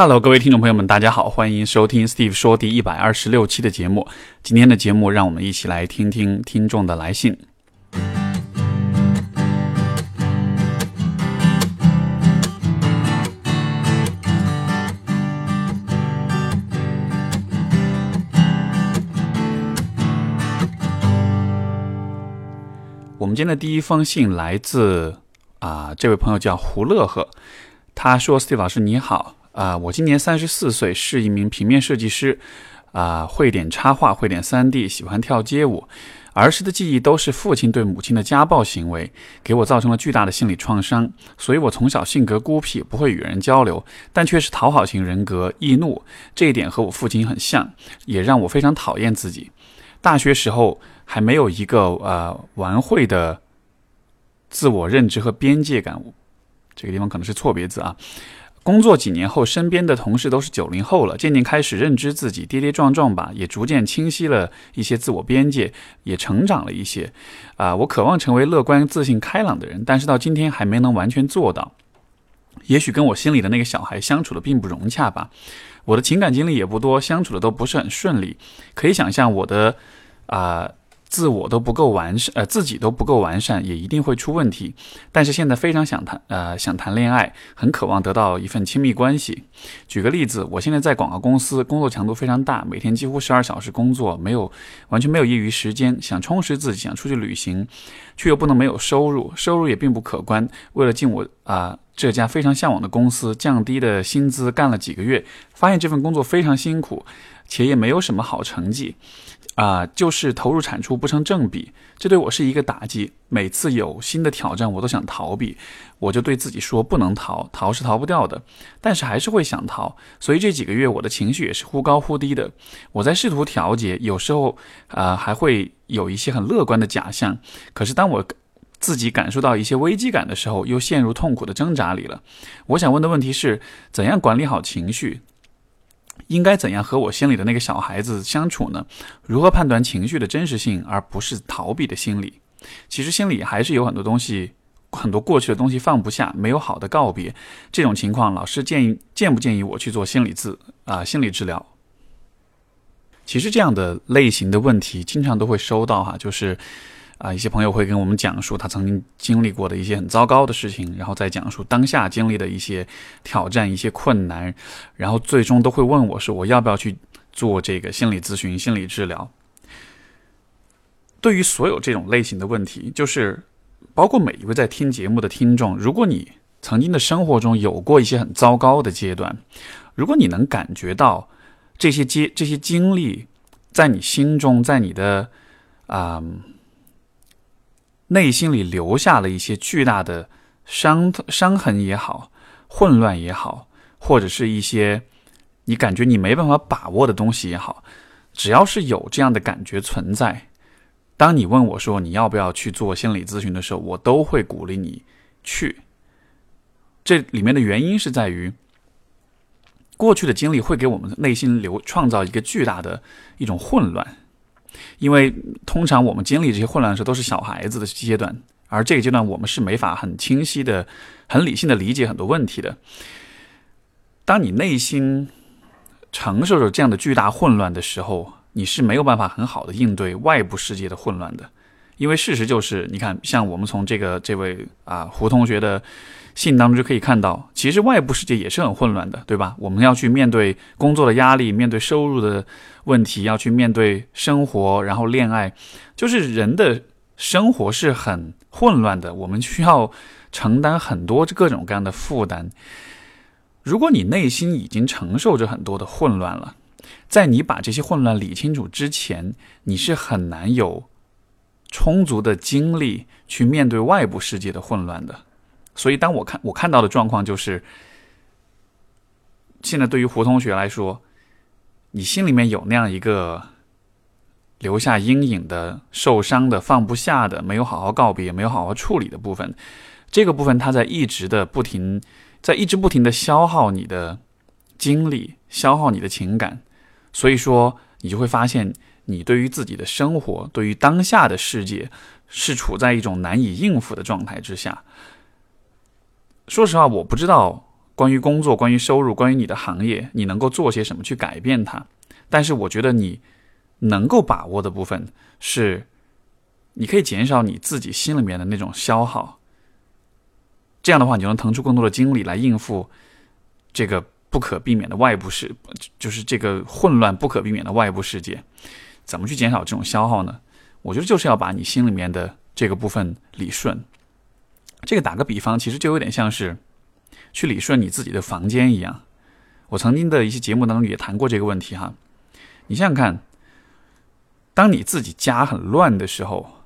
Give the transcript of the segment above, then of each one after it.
Hello，各位听众朋友们，大家好，欢迎收听 Steve 说第一百二十六期的节目。今天的节目，让我们一起来听听听众的来信。我们今天的第一封信来自啊，这位朋友叫胡乐呵，他说：“Steve 老师你好。”啊，我今年三十四岁，是一名平面设计师，啊，会点插画，会点三 D，喜欢跳街舞。儿时的记忆都是父亲对母亲的家暴行为，给我造成了巨大的心理创伤。所以我从小性格孤僻，不会与人交流，但却是讨好型人格，易怒。这一点和我父亲很像，也让我非常讨厌自己。大学时候还没有一个呃完会的自我认知和边界感，这个地方可能是错别字啊。工作几年后，身边的同事都是九零后了，渐渐开始认知自己，跌跌撞撞吧，也逐渐清晰了一些自我边界，也成长了一些。啊，我渴望成为乐观、自信、开朗的人，但是到今天还没能完全做到。也许跟我心里的那个小孩相处的并不融洽吧。我的情感经历也不多，相处的都不是很顺利。可以想象我的，啊。自我都不够完善，呃，自己都不够完善，也一定会出问题。但是现在非常想谈，呃，想谈恋爱，很渴望得到一份亲密关系。举个例子，我现在在广告公司，工作强度非常大，每天几乎十二小时工作，没有完全没有业余时间，想充实自己，想出去旅行，却又不能没有收入，收入也并不可观。为了进我啊这家非常向往的公司，降低的薪资干了几个月，发现这份工作非常辛苦，且也没有什么好成绩。啊，就是投入产出不成正比，这对我是一个打击。每次有新的挑战，我都想逃避，我就对自己说不能逃，逃是逃不掉的。但是还是会想逃，所以这几个月我的情绪也是忽高忽低的。我在试图调节，有时候啊还会有一些很乐观的假象。可是当我自己感受到一些危机感的时候，又陷入痛苦的挣扎里了。我想问的问题是，怎样管理好情绪？应该怎样和我心里的那个小孩子相处呢？如何判断情绪的真实性，而不是逃避的心理？其实心里还是有很多东西，很多过去的东西放不下，没有好的告别。这种情况，老师建议建不建议我去做心理治啊心理治疗？其实这样的类型的问题，经常都会收到哈，就是。啊，一些朋友会跟我们讲述他曾经经历过的一些很糟糕的事情，然后再讲述当下经历的一些挑战、一些困难，然后最终都会问我说：“我要不要去做这个心理咨询、心理治疗？”对于所有这种类型的问题，就是包括每一位在听节目的听众，如果你曾经的生活中有过一些很糟糕的阶段，如果你能感觉到这些阶这些经历在你心中，在你的啊。内心里留下了一些巨大的伤伤痕也好，混乱也好，或者是一些你感觉你没办法把握的东西也好，只要是有这样的感觉存在，当你问我说你要不要去做心理咨询的时候，我都会鼓励你去。这里面的原因是在于，过去的经历会给我们内心留创造一个巨大的一种混乱。因为通常我们经历这些混乱的时候都是小孩子的阶段，而这个阶段我们是没法很清晰的、很理性的理解很多问题的。当你内心承受着这样的巨大混乱的时候，你是没有办法很好的应对外部世界的混乱的。因为事实就是，你看，像我们从这个这位啊胡同学的。信当中就可以看到，其实外部世界也是很混乱的，对吧？我们要去面对工作的压力，面对收入的问题，要去面对生活，然后恋爱，就是人的生活是很混乱的。我们需要承担很多各种各样的负担。如果你内心已经承受着很多的混乱了，在你把这些混乱理清楚之前，你是很难有充足的精力去面对外部世界的混乱的。所以，当我看我看到的状况就是，现在对于胡同学来说，你心里面有那样一个留下阴影的、受伤的、放不下的、没有好好告别、没有好好处理的部分，这个部分它在一直的不停，在一直不停的消耗你的精力，消耗你的情感。所以说，你就会发现，你对于自己的生活，对于当下的世界，是处在一种难以应付的状态之下。说实话，我不知道关于工作、关于收入、关于你的行业，你能够做些什么去改变它。但是我觉得你能够把握的部分是，你可以减少你自己心里面的那种消耗。这样的话，你就能腾出更多的精力来应付这个不可避免的外部世，就是这个混乱不可避免的外部世界。怎么去减少这种消耗呢？我觉得就是要把你心里面的这个部分理顺。这个打个比方，其实就有点像是去理顺你自己的房间一样。我曾经的一些节目当中也谈过这个问题哈。你想想看，当你自己家很乱的时候，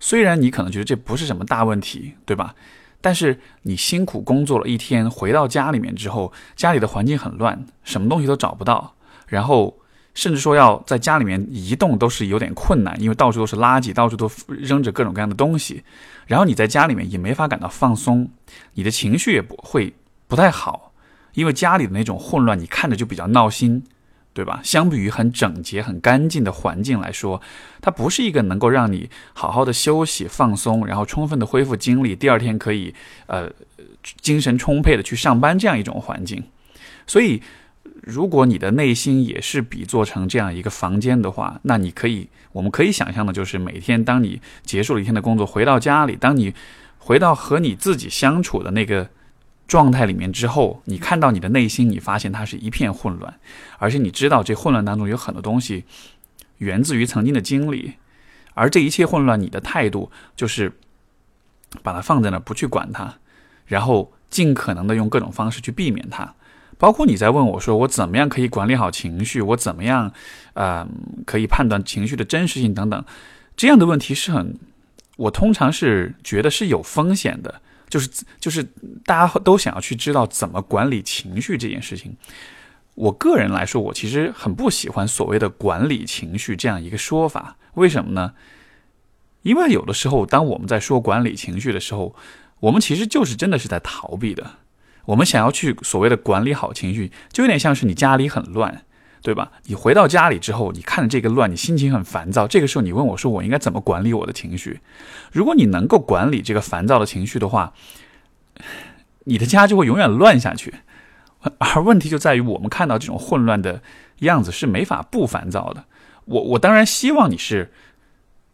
虽然你可能觉得这不是什么大问题，对吧？但是你辛苦工作了一天，回到家里面之后，家里的环境很乱，什么东西都找不到，然后。甚至说要在家里面移动都是有点困难，因为到处都是垃圾，到处都扔着各种各样的东西。然后你在家里面也没法感到放松，你的情绪也不会不太好，因为家里的那种混乱，你看着就比较闹心，对吧？相比于很整洁、很干净的环境来说，它不是一个能够让你好好的休息、放松，然后充分的恢复精力，第二天可以呃精神充沛的去上班这样一种环境，所以。如果你的内心也是比做成这样一个房间的话，那你可以，我们可以想象的就是每天当你结束了一天的工作，回到家里，当你回到和你自己相处的那个状态里面之后，你看到你的内心，你发现它是一片混乱，而且你知道这混乱当中有很多东西源自于曾经的经历，而这一切混乱，你的态度就是把它放在那，不去管它，然后尽可能的用各种方式去避免它。包括你在问我说，我怎么样可以管理好情绪？我怎么样，呃，可以判断情绪的真实性等等，这样的问题是很，我通常是觉得是有风险的，就是就是大家都想要去知道怎么管理情绪这件事情。我个人来说，我其实很不喜欢所谓的管理情绪这样一个说法。为什么呢？因为有的时候，当我们在说管理情绪的时候，我们其实就是真的是在逃避的。我们想要去所谓的管理好情绪，就有点像是你家里很乱，对吧？你回到家里之后，你看着这个乱，你心情很烦躁。这个时候，你问我说：“我应该怎么管理我的情绪？”如果你能够管理这个烦躁的情绪的话，你的家就会永远乱下去。而问题就在于，我们看到这种混乱的样子是没法不烦躁的。我我当然希望你是。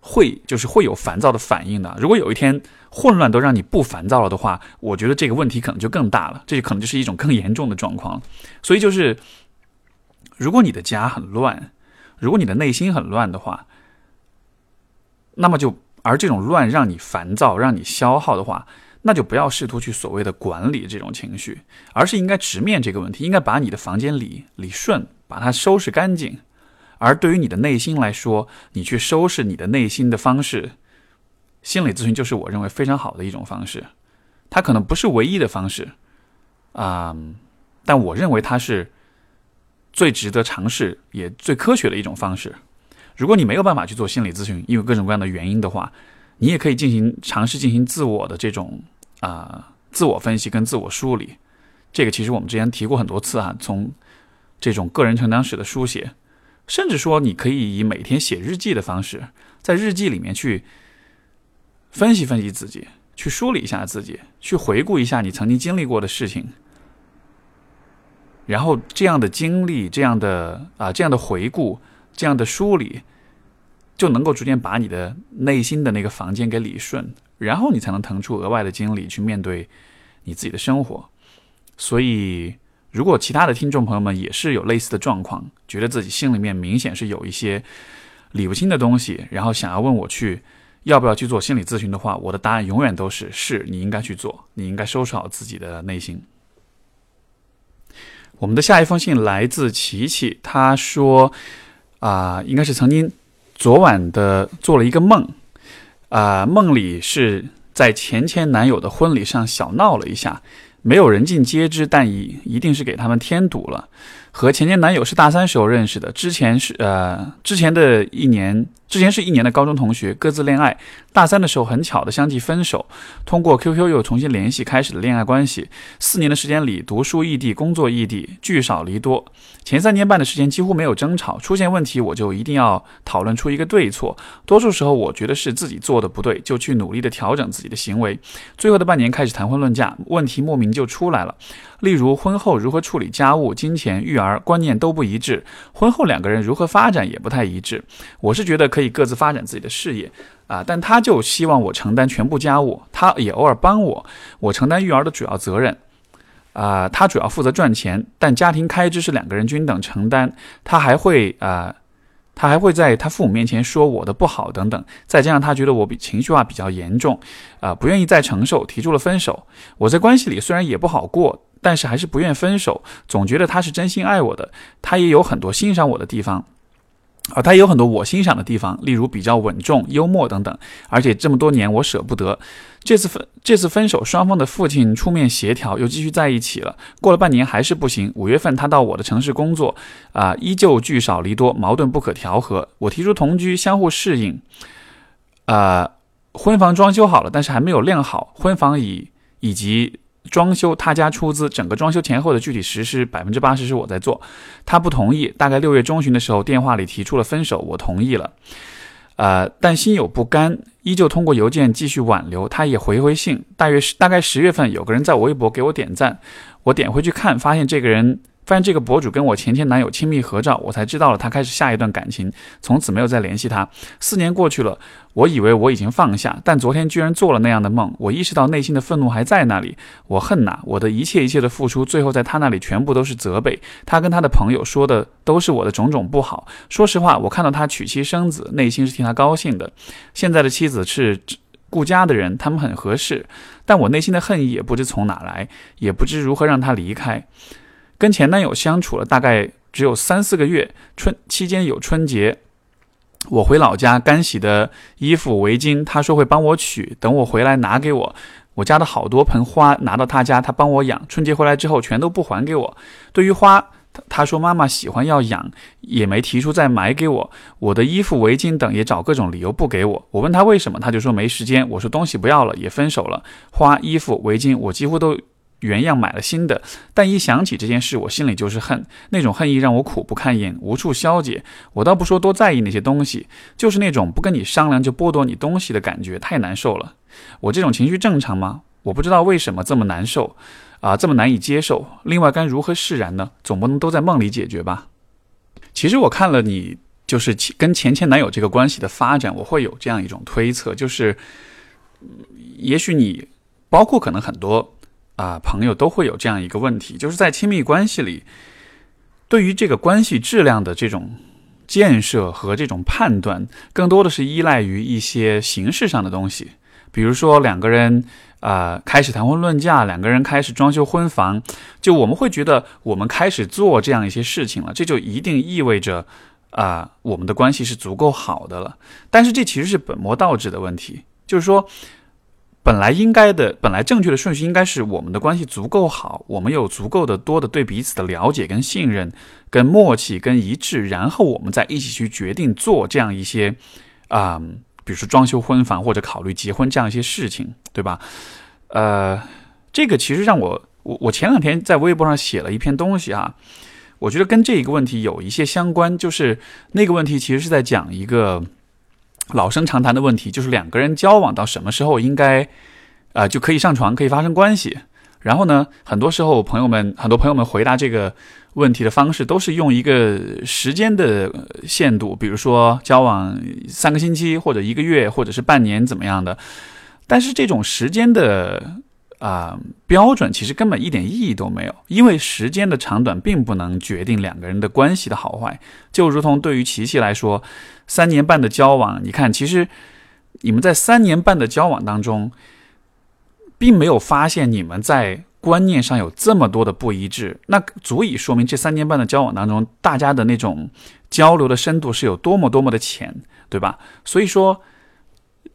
会就是会有烦躁的反应的。如果有一天混乱都让你不烦躁了的话，我觉得这个问题可能就更大了，这可能就是一种更严重的状况。所以就是，如果你的家很乱，如果你的内心很乱的话，那么就而这种乱让你烦躁、让你消耗的话，那就不要试图去所谓的管理这种情绪，而是应该直面这个问题，应该把你的房间理理顺，把它收拾干净。而对于你的内心来说，你去收拾你的内心的方式，心理咨询就是我认为非常好的一种方式。它可能不是唯一的方式，啊，但我认为它是最值得尝试也最科学的一种方式。如果你没有办法去做心理咨询，因为各种各样的原因的话，你也可以进行尝试进行自我的这种啊自我分析跟自我梳理。这个其实我们之前提过很多次啊，从这种个人成长史的书写。甚至说，你可以以每天写日记的方式，在日记里面去分析分析自己，去梳理一下自己，去回顾一下你曾经经历过的事情，然后这样的经历、这样的啊、这样的回顾、这样的梳理，就能够逐渐把你的内心的那个房间给理顺，然后你才能腾出额外的精力去面对你自己的生活。所以。如果其他的听众朋友们也是有类似的状况，觉得自己心里面明显是有一些理不清的东西，然后想要问我去要不要去做心理咨询的话，我的答案永远都是：是你应该去做，你应该收拾好自己的内心。我们的下一封信来自琪琪，他说：“啊，应该是曾经昨晚的做了一个梦，啊，梦里是在前前男友的婚礼上小闹了一下。”没有人尽皆知，但一一定是给他们添堵了。和前前男友是大三时候认识的，之前是呃之前的一年。之前是一年的高中同学，各自恋爱。大三的时候很巧的相继分手，通过 QQ 又重新联系，开始了恋爱关系。四年的时间里，读书异地，工作异地，聚少离多。前三年半的时间几乎没有争吵，出现问题我就一定要讨论出一个对错。多数时候我觉得是自己做的不对，就去努力的调整自己的行为。最后的半年开始谈婚论嫁，问题莫名就出来了。例如婚后如何处理家务、金钱、育儿，观念都不一致；婚后两个人如何发展也不太一致。我是觉得可以各自发展自己的事业啊，但他就希望我承担全部家务，他也偶尔帮我，我承担育儿的主要责任。啊，他主要负责赚钱，但家庭开支是两个人均等承担。他还会啊。他还会在他父母面前说我的不好等等，再加上他觉得我比情绪化比较严重，啊，不愿意再承受，提出了分手。我在关系里虽然也不好过，但是还是不愿分手，总觉得他是真心爱我的，他也有很多欣赏我的地方。啊，他也有很多我欣赏的地方，例如比较稳重、幽默等等。而且这么多年我舍不得，这次分这次分手，双方的父亲出面协调，又继续在一起了。过了半年还是不行。五月份他到我的城市工作，啊，依旧聚少离多，矛盾不可调和。我提出同居，相互适应。啊，婚房装修好了，但是还没有晾好。婚房以以及。装修他家出资，整个装修前后的具体实施百分之八十是我在做，他不同意。大概六月中旬的时候，电话里提出了分手，我同意了。呃，但心有不甘，依旧通过邮件继续挽留。他也回回信。大约是大概十月份，有个人在我微博给我点赞，我点回去看，发现这个人。发现这个博主跟我前前男友亲密合照，我才知道了他开始下一段感情，从此没有再联系他。四年过去了，我以为我已经放下，但昨天居然做了那样的梦。我意识到内心的愤怒还在那里。我恨呐，我的一切一切的付出，最后在他那里全部都是责备。他跟他的朋友说的都是我的种种不好。说实话，我看到他娶妻生子，内心是替他高兴的。现在的妻子是顾家的人，他们很合适，但我内心的恨意也不知从哪来，也不知如何让他离开。跟前男友相处了大概只有三四个月，春期间有春节，我回老家干洗的衣服、围巾，他说会帮我取，等我回来拿给我。我家的好多盆花拿到他家，他帮我养。春节回来之后全都不还给我。对于花，他说妈妈喜欢要养，也没提出再买给我。我的衣服、围巾等也找各种理由不给我。我问他为什么，他就说没时间。我说东西不要了，也分手了。花、衣服、围巾我几乎都。原样买了新的，但一想起这件事，我心里就是恨。那种恨意让我苦不堪言，无处消解。我倒不说多在意那些东西，就是那种不跟你商量就剥夺你东西的感觉，太难受了。我这种情绪正常吗？我不知道为什么这么难受，啊，这么难以接受。另外，该如何释然呢？总不能都在梦里解决吧？其实我看了你就是跟前前男友这个关系的发展，我会有这样一种推测，就是，也许你，包括可能很多。啊，朋友都会有这样一个问题，就是在亲密关系里，对于这个关系质量的这种建设和这种判断，更多的是依赖于一些形式上的东西。比如说，两个人啊开始谈婚论嫁，两个人开始装修婚房，就我们会觉得我们开始做这样一些事情了，这就一定意味着啊我们的关系是足够好的了。但是这其实是本末倒置的问题，就是说。本来应该的，本来正确的顺序应该是我们的关系足够好，我们有足够的多的对彼此的了解跟信任、跟默契跟一致，然后我们再一起去决定做这样一些，啊，比如说装修婚房或者考虑结婚这样一些事情，对吧？呃，这个其实让我我我前两天在微博上写了一篇东西啊，我觉得跟这一个问题有一些相关，就是那个问题其实是在讲一个。老生常谈的问题就是两个人交往到什么时候应该，啊就可以上床可以发生关系。然后呢，很多时候朋友们很多朋友们回答这个问题的方式都是用一个时间的限度，比如说交往三个星期或者一个月或者是半年怎么样的。但是这种时间的。啊，标准其实根本一点意义都没有，因为时间的长短并不能决定两个人的关系的好坏。就如同对于琪琪来说，三年半的交往，你看，其实你们在三年半的交往当中，并没有发现你们在观念上有这么多的不一致，那足以说明这三年半的交往当中，大家的那种交流的深度是有多么多么的浅，对吧？所以说。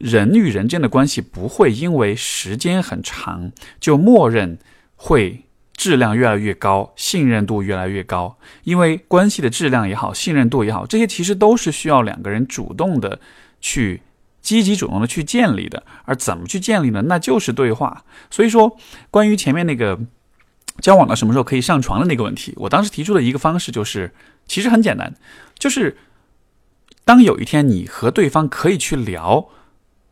人与人间的关系不会因为时间很长就默认会质量越来越高，信任度越来越高。因为关系的质量也好，信任度也好，这些其实都是需要两个人主动的去积极主动的去建立的。而怎么去建立呢？那就是对话。所以说，关于前面那个交往到什么时候可以上床的那个问题，我当时提出的一个方式就是，其实很简单，就是当有一天你和对方可以去聊。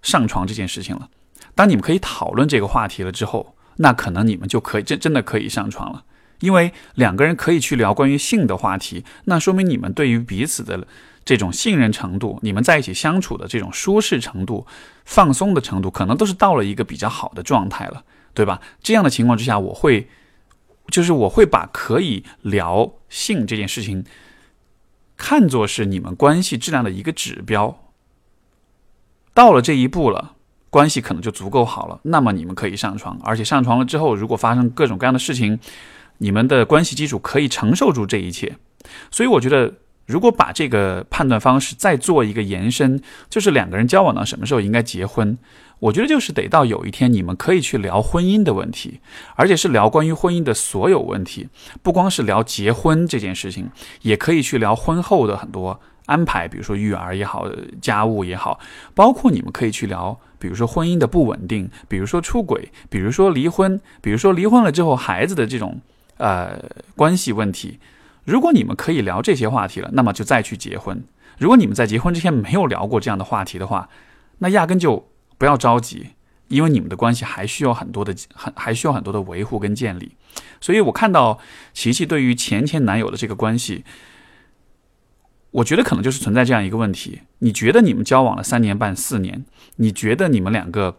上床这件事情了，当你们可以讨论这个话题了之后，那可能你们就可以真真的可以上床了。因为两个人可以去聊关于性的话题，那说明你们对于彼此的这种信任程度，你们在一起相处的这种舒适程度、放松的程度，可能都是到了一个比较好的状态了，对吧？这样的情况之下，我会，就是我会把可以聊性这件事情，看作是你们关系质量的一个指标。到了这一步了，关系可能就足够好了，那么你们可以上床，而且上床了之后，如果发生各种各样的事情。你们的关系基础可以承受住这一切，所以我觉得，如果把这个判断方式再做一个延伸，就是两个人交往到什么时候应该结婚，我觉得就是得到有一天你们可以去聊婚姻的问题，而且是聊关于婚姻的所有问题，不光是聊结婚这件事情，也可以去聊婚后的很多安排，比如说育儿也好，家务也好，包括你们可以去聊，比如说婚姻的不稳定，比如说出轨，比如说离婚，比如说离婚了之后孩子的这种。呃，关系问题，如果你们可以聊这些话题了，那么就再去结婚。如果你们在结婚之前没有聊过这样的话题的话，那压根就不要着急，因为你们的关系还需要很多的，很还需要很多的维护跟建立。所以我看到琪琪对于前前男友的这个关系，我觉得可能就是存在这样一个问题：你觉得你们交往了三年半、四年，你觉得你们两个？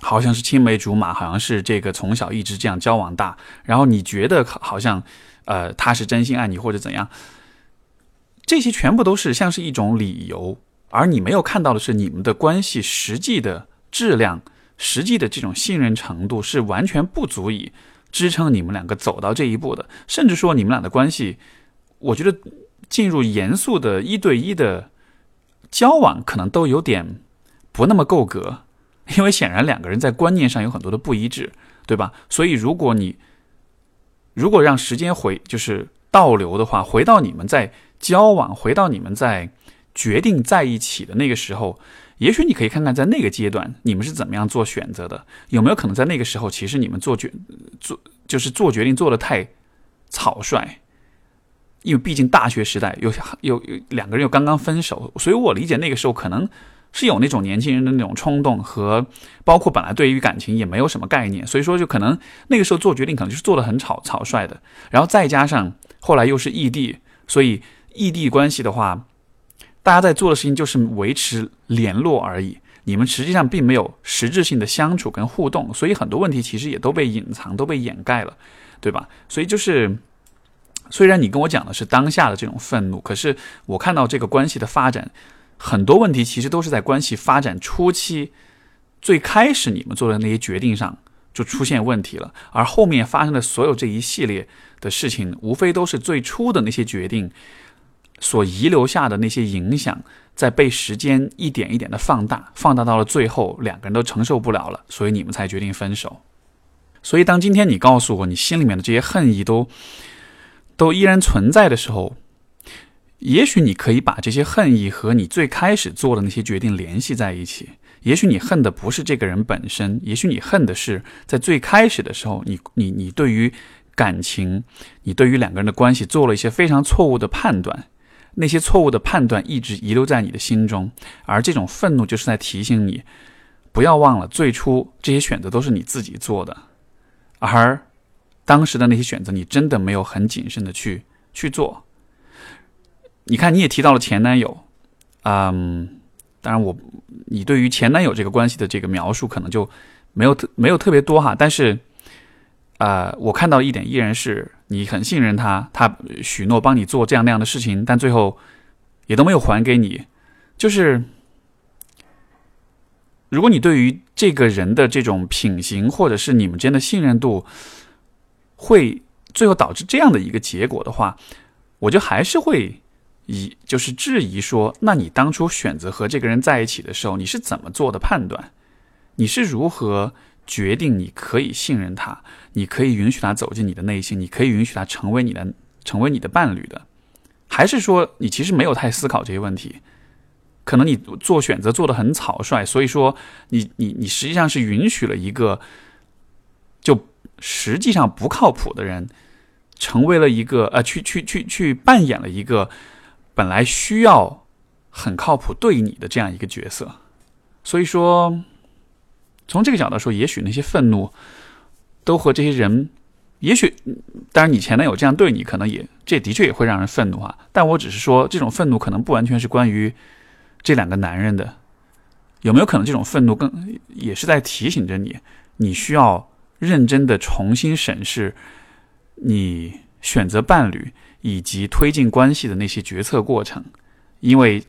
好像是青梅竹马，好像是这个从小一直这样交往大，然后你觉得好像，呃，他是真心爱你或者怎样，这些全部都是像是一种理由，而你没有看到的是你们的关系实际的质量，实际的这种信任程度是完全不足以支撑你们两个走到这一步的，甚至说你们俩的关系，我觉得进入严肃的一对一的交往可能都有点不那么够格。因为显然两个人在观念上有很多的不一致，对吧？所以如果你如果让时间回就是倒流的话，回到你们在交往，回到你们在决定在一起的那个时候，也许你可以看看在那个阶段你们是怎么样做选择的，有没有可能在那个时候其实你们做决做就是做决定做的太草率，因为毕竟大学时代有有有两个人又刚刚分手，所以我理解那个时候可能。是有那种年轻人的那种冲动和，包括本来对于感情也没有什么概念，所以说就可能那个时候做决定可能就是做的很草草率的，然后再加上后来又是异地，所以异地关系的话，大家在做的事情就是维持联络而已，你们实际上并没有实质性的相处跟互动，所以很多问题其实也都被隐藏、都被掩盖了，对吧？所以就是虽然你跟我讲的是当下的这种愤怒，可是我看到这个关系的发展。很多问题其实都是在关系发展初期，最开始你们做的那些决定上就出现问题了，而后面发生的所有这一系列的事情，无非都是最初的那些决定所遗留下的那些影响，在被时间一点一点的放大，放大到了最后，两个人都承受不了了，所以你们才决定分手。所以当今天你告诉我你心里面的这些恨意都都依然存在的时候。也许你可以把这些恨意和你最开始做的那些决定联系在一起。也许你恨的不是这个人本身，也许你恨的是在最开始的时候，你你你对于感情，你对于两个人的关系做了一些非常错误的判断，那些错误的判断一直遗留在你的心中，而这种愤怒就是在提醒你，不要忘了最初这些选择都是你自己做的，而当时的那些选择你真的没有很谨慎的去去做。你看，你也提到了前男友，嗯，当然我，你对于前男友这个关系的这个描述可能就没有特没有特别多哈，但是，呃，我看到一点依然是你很信任他，他许诺帮你做这样那样的事情，但最后也都没有还给你。就是如果你对于这个人的这种品行，或者是你们之间的信任度，会最后导致这样的一个结果的话，我就还是会。疑就是质疑说，那你当初选择和这个人在一起的时候，你是怎么做的判断？你是如何决定你可以信任他，你可以允许他走进你的内心，你可以允许他成为你的成为你的伴侣的？还是说你其实没有太思考这些问题？可能你做选择做的很草率，所以说你你你实际上是允许了一个实际上不靠谱的人，成为了一个呃去去去去扮演了一个。本来需要很靠谱对你的这样一个角色，所以说，从这个角度说，也许那些愤怒，都和这些人，也许当然你前男友这样对你，可能也这的确也会让人愤怒啊。但我只是说，这种愤怒可能不完全是关于这两个男人的，有没有可能这种愤怒更也是在提醒着你，你需要认真的重新审视你选择伴侣以及推进关系的那些决策过程，因为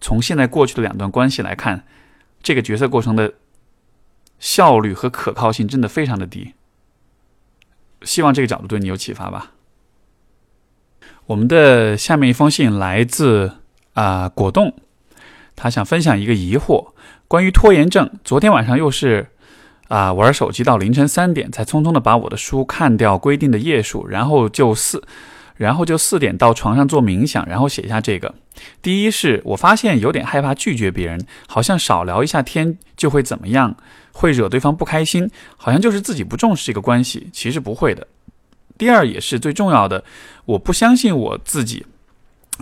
从现在过去的两段关系来看，这个决策过程的。效率和可靠性真的非常的低。希望这个角度对你有启发吧。我们的下面一封信来自啊果冻，他想分享一个疑惑，关于拖延症。昨天晚上又是啊玩手机到凌晨三点，才匆匆的把我的书看掉规定的页数，然后就四。然后就四点到床上做冥想，然后写下这个。第一是我发现有点害怕拒绝别人，好像少聊一下天就会怎么样，会惹对方不开心，好像就是自己不重视这个关系，其实不会的。第二也是最重要的，我不相信我自己，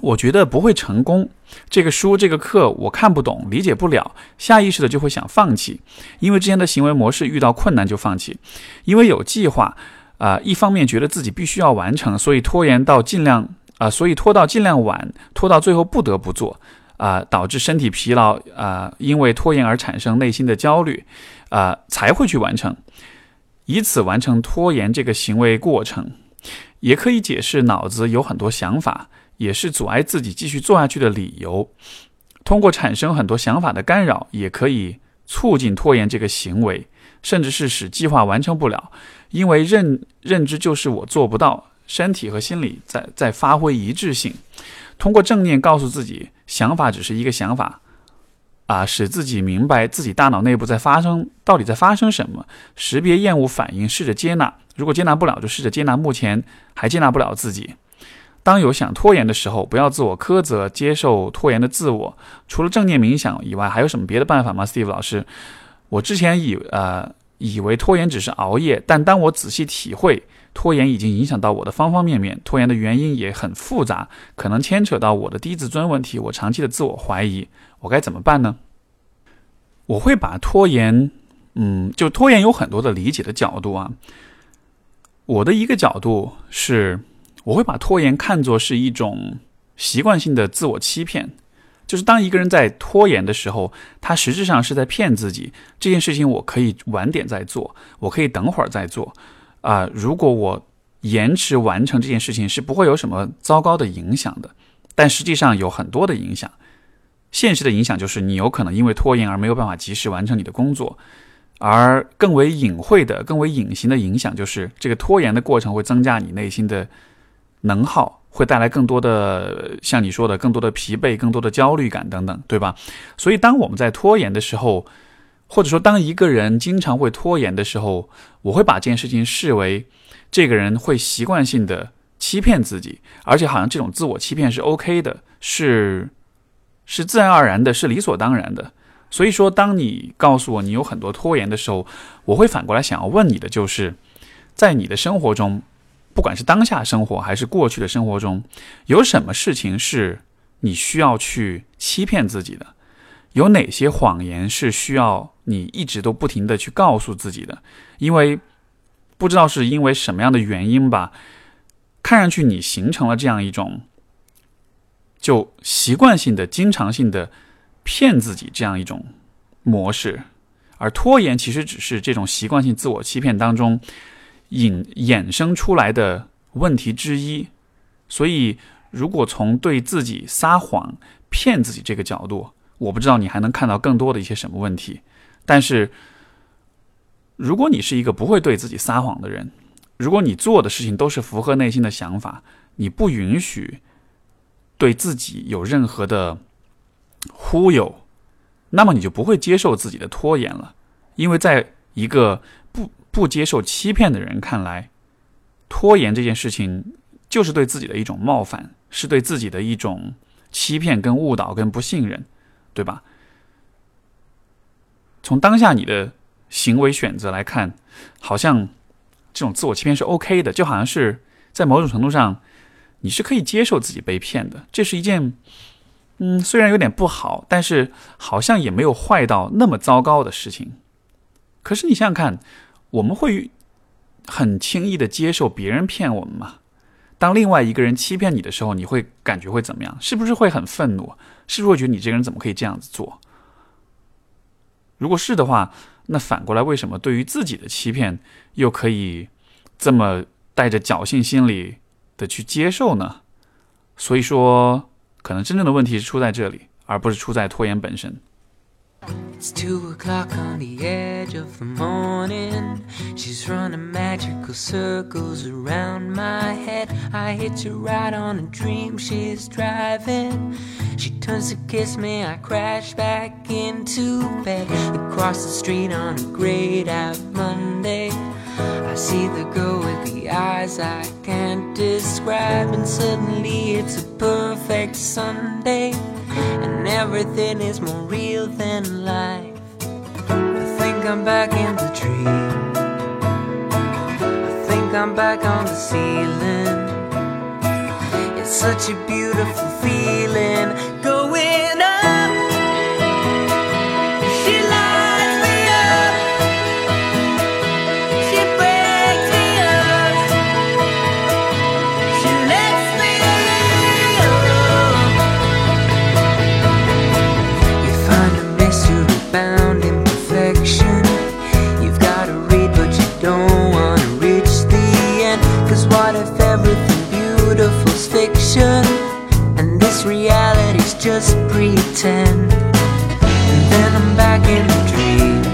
我觉得不会成功。这个书这个课我看不懂，理解不了，下意识的就会想放弃，因为之前的行为模式遇到困难就放弃，因为有计划。啊，一方面觉得自己必须要完成，所以拖延到尽量啊，所以拖到尽量晚，拖到最后不得不做啊，导致身体疲劳啊，因为拖延而产生内心的焦虑啊，才会去完成，以此完成拖延这个行为过程，也可以解释脑子有很多想法，也是阻碍自己继续做下去的理由。通过产生很多想法的干扰，也可以促进拖延这个行为，甚至是使计划完成不了。因为认认知就是我做不到，身体和心理在在发挥一致性。通过正念告诉自己，想法只是一个想法，啊，使自己明白自己大脑内部在发生到底在发生什么。识别厌恶反应，试着接纳。如果接纳不了，就试着接纳目前还接纳不了自己。当有想拖延的时候，不要自我苛责，接受拖延的自我。除了正念冥想以外，还有什么别的办法吗？Steve 老师，我之前以呃。以为拖延只是熬夜，但当我仔细体会，拖延已经影响到我的方方面面。拖延的原因也很复杂，可能牵扯到我的低自尊问题，我长期的自我怀疑，我该怎么办呢？我会把拖延，嗯，就拖延有很多的理解的角度啊。我的一个角度是，我会把拖延看作是一种习惯性的自我欺骗。就是当一个人在拖延的时候，他实质上是在骗自己。这件事情我可以晚点再做，我可以等会儿再做。啊，如果我延迟完成这件事情，是不会有什么糟糕的影响的。但实际上有很多的影响。现实的影响就是你有可能因为拖延而没有办法及时完成你的工作，而更为隐晦的、更为隐形的影响就是这个拖延的过程会增加你内心的能耗。会带来更多的像你说的更多的疲惫、更多的焦虑感等等，对吧？所以当我们在拖延的时候，或者说当一个人经常会拖延的时候，我会把这件事情视为这个人会习惯性的欺骗自己，而且好像这种自我欺骗是 OK 的，是是自然而然的，是理所当然的。所以说，当你告诉我你有很多拖延的时候，我会反过来想要问你的，就是在你的生活中。不管是当下生活还是过去的生活中，有什么事情是你需要去欺骗自己的？有哪些谎言是需要你一直都不停的去告诉自己的？因为不知道是因为什么样的原因吧，看上去你形成了这样一种就习惯性的、经常性的骗自己这样一种模式，而拖延其实只是这种习惯性自我欺骗当中。引衍生出来的问题之一，所以如果从对自己撒谎、骗自己这个角度，我不知道你还能看到更多的一些什么问题。但是，如果你是一个不会对自己撒谎的人，如果你做的事情都是符合内心的想法，你不允许对自己有任何的忽悠，那么你就不会接受自己的拖延了，因为在一个。不接受欺骗的人看来，拖延这件事情就是对自己的一种冒犯，是对自己的一种欺骗、跟误导、跟不信任，对吧？从当下你的行为选择来看，好像这种自我欺骗是 OK 的，就好像是在某种程度上，你是可以接受自己被骗的。这是一件，嗯，虽然有点不好，但是好像也没有坏到那么糟糕的事情。可是你想想看。我们会很轻易的接受别人骗我们吗？当另外一个人欺骗你的时候，你会感觉会怎么样？是不是会很愤怒？是不是会觉得你这个人怎么可以这样子做？如果是的话，那反过来，为什么对于自己的欺骗又可以这么带着侥幸心理的去接受呢？所以说，可能真正的问题是出在这里，而不是出在拖延本身。It's two o'clock on the edge of the morning. She's running magical circles around my head. I hitch a ride on a dream she's driving. She turns to kiss me, I crash back into bed. Across the street on a grayed out Monday. I see the girl with the eyes I can't describe, and suddenly it's a perfect Sunday and everything is more real than life. I think I'm back in the dream. I think I'm back on the ceiling. It's such a beautiful just pretend. And then I'm back in the dream.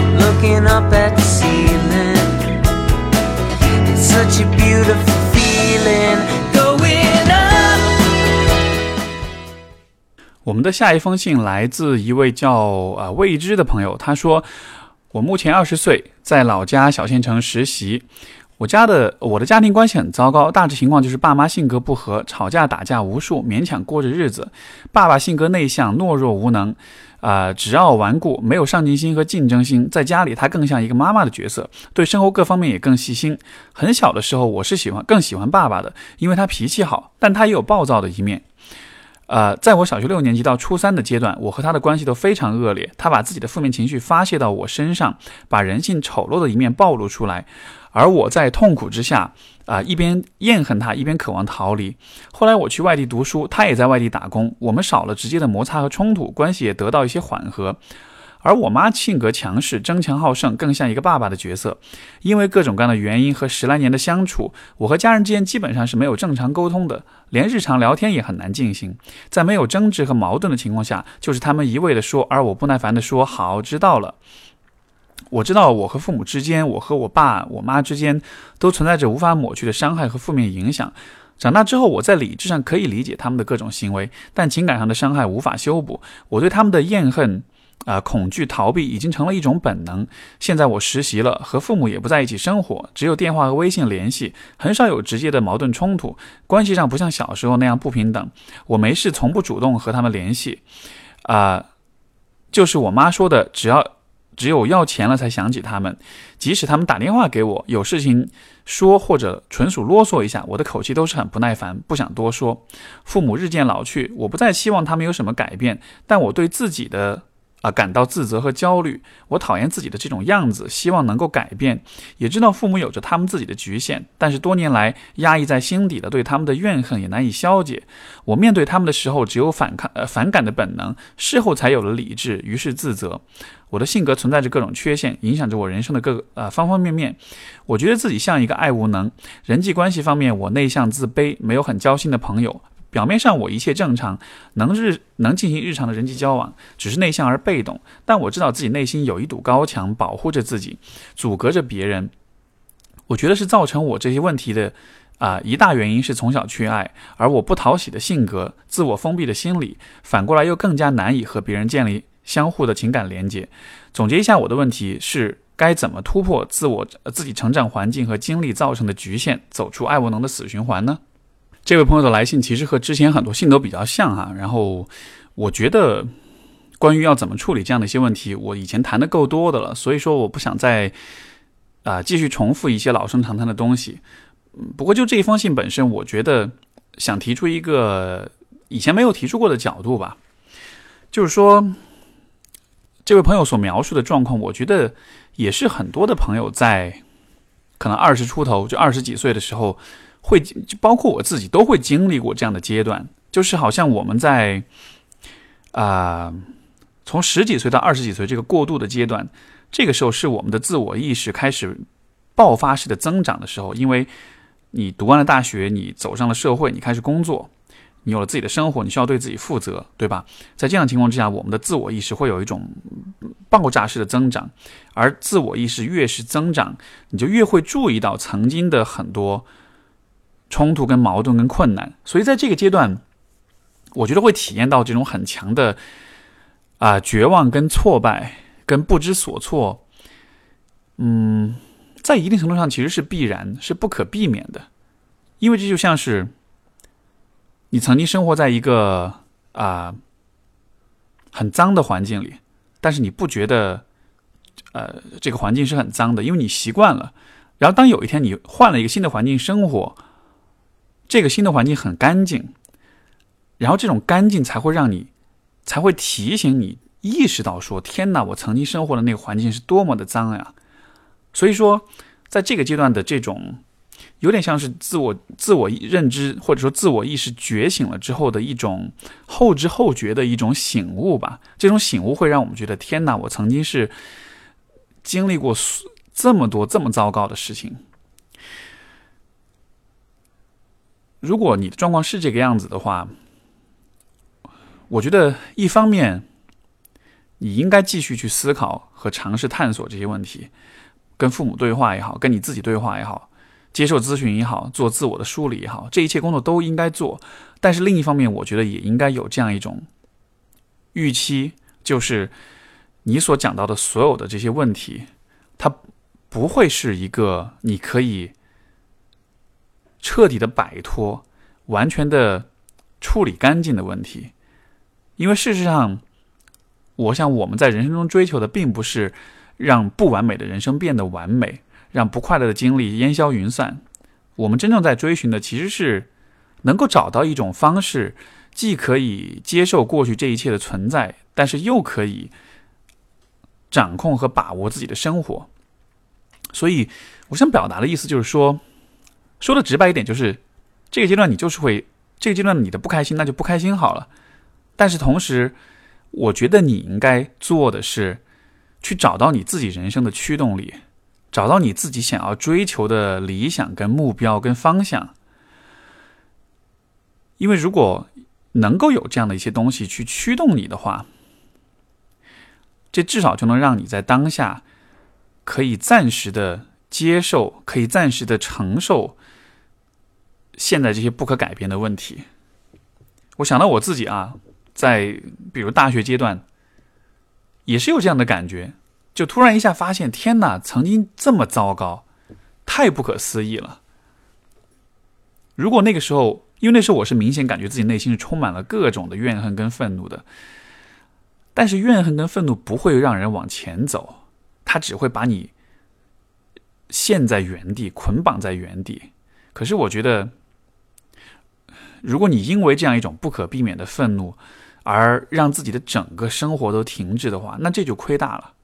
I'm looking up at the ceiling. It's such a beautiful feeling going up. 我们的下一封信来自一位叫啊、呃未知的朋友，他说：“我目前二十岁，在老家小县城实习。我家的我的家庭关系很糟糕，大致情况就是爸妈性格不合，吵架打架无数，勉强过着日子。爸爸性格内向，懦弱无能，啊、只要顽固，没有上进心和竞争心。在家里，他更像一个妈妈的角色，对生活各方面也更细心。很小的时候，我是喜欢更喜欢爸爸的，因为他脾气好，但他也有暴躁的一面。”呃，在我小学六年级到初三的阶段，我和他的关系都非常恶劣。他把自己的负面情绪发泄到我身上，把人性丑陋的一面暴露出来，而我在痛苦之下，啊、一边厌恨他，一边渴望逃离。后来我去外地读书，他也在外地打工，我们少了直接的摩擦和冲突，关系也得到一些缓和。而我妈性格强势、争强好胜，更像一个爸爸的角色。因为各种各样的原因和十来年的相处，我和家人之间基本上是没有正常沟通的，连日常聊天也很难进行。在没有争执和矛盾的情况下，就是他们一味的说，而我不耐烦的说“好，知道了”。我知道我和父母之间，我和我爸、我妈之间都存在着无法抹去的伤害和负面影响。长大之后，我在理智上可以理解他们的各种行为，但情感上的伤害无法修补。我对他们的厌恨。啊、恐惧、逃避已经成了一种本能。现在我实习了，和父母也不在一起生活，只有电话和微信联系，很少有直接的矛盾冲突，关系上不像小时候那样不平等。我没事从不主动和他们联系，啊、就是我妈说的，只要 只有要钱了才想起他们，即使他们打电话给我，有事情说或者纯属啰嗦一下，我的口气都是很不耐烦，不想多说。父母日渐老去，我不再希望他们有什么改变，但我对自己的。啊，感到自责和焦虑。我讨厌自己的这种样子，希望能够改变。也知道父母有着他们自己的局限，但是多年来压抑在心底的对他们的怨恨也难以消解。我面对他们的时候，只有反抗、呃反感的本能，事后才有了理智，于是自责。我的性格存在着各种缺陷，影响着我人生的各个呃方方面面。我觉得自己像一个爱无能。人际关系方面，我内向自卑，没有很交心的朋友。表面上我一切正常，能日能进行日常的人际交往，只是内向而被动。但我知道自己内心有一堵高墙保护着自己，阻隔着别人。我觉得是造成我这些问题的啊、一大原因是从小缺爱，而我不讨喜的性格、自我封闭的心理，反过来又更加难以和别人建立相互的情感连接。总结一下我的问题是。该怎么突破自我、自己成长环境和经历造成的局限，走出爱无能的死循环呢？这位朋友的来信其实和之前很多信都比较像哈、然后我觉得关于要怎么处理这样的一些问题，我以前谈的够多的了，所以说我不想再啊、继续重复一些老生常谈的东西。不过就这一封信本身，我觉得想提出一个以前没有提出过的角度吧，就是说这位朋友所描述的状况，我觉得也是很多的朋友在可能二十出头，就二十几岁的时候，会就包括我自己都会经历过这样的阶段，就是好像我们在啊、从十几岁到二十几岁这个过渡的阶段，这个时候是我们的自我意识开始爆发式的增长的时候，因为你读完了大学，你走上了社会，你开始工作。你有了自己的生活，你需要对自己负责，对吧？在这样的情况之下，我们的自我意识会有一种爆炸式的增长，而自我意识越是增长，你就越会注意到曾经的很多冲突、跟矛盾、跟困难。所以在这个阶段，我觉得会体验到这种很强的啊、绝望、跟挫败、跟不知所措。嗯，在一定程度上其实是必然，是不可避免的，因为这就像是。你曾经生活在一个啊、很脏的环境里，但是你不觉得呃这个环境是很脏的，因为你习惯了。然后当有一天你换了一个新的环境生活，这个新的环境很干净，然后这种干净才会让你才会提醒你意识到说：天哪，我曾经生活的那个环境是多么的脏呀！所以说，在这个阶段的这种。有点像是自我自我认知或者说自我意识觉醒了之后的一种后知后觉的一种醒悟吧。这种醒悟会让我们觉得，天哪，我曾经是经历过这么多这么糟糕的事情。如果你的状况是这个样子的话，我觉得一方面你应该继续去思考和尝试探索这些问题，跟父母对话也好，跟你自己对话也好。接受咨询也好，做自我的梳理也好，这一切工作都应该做。但是另一方面，我觉得也应该有这样一种预期，就是你所讲到的所有的这些问题，它不会是一个你可以彻底的摆脱、完全的处理干净的问题。因为事实上，我想我们在人生中追求的，并不是让不完美的人生变得完美。让不快乐的经历烟消云散。我们真正在追寻的，其实是能够找到一种方式，既可以接受过去这一切的存在，但是又可以掌控和把握自己的生活。所以，我想表达的意思就是说，说的直白一点，就是这个阶段你就是会，这个阶段你的不开心，那就不开心好了。但是同时，我觉得你应该做的是，去找到你自己人生的驱动力。找到你自己想要追求的理想、跟目标、跟方向，因为如果能够有这样的一些东西去驱动你的话，这至少就能让你在当下可以暂时的接受，可以暂时的承受现在这些不可改变的问题。我想到我自己啊，在比如大学阶段，也是有这样的感觉。就突然一下发现，天哪，曾经这么糟糕，太不可思议了。如果那个时候，因为那时候我是明显感觉自己内心是充满了各种的怨恨跟愤怒的，但是怨恨跟愤怒不会让人往前走，它只会把你陷在原地，捆绑在原地。可是我觉得，如果你因为这样一种不可避免的愤怒，而让自己的整个生活都停滞的话，那这就亏大了。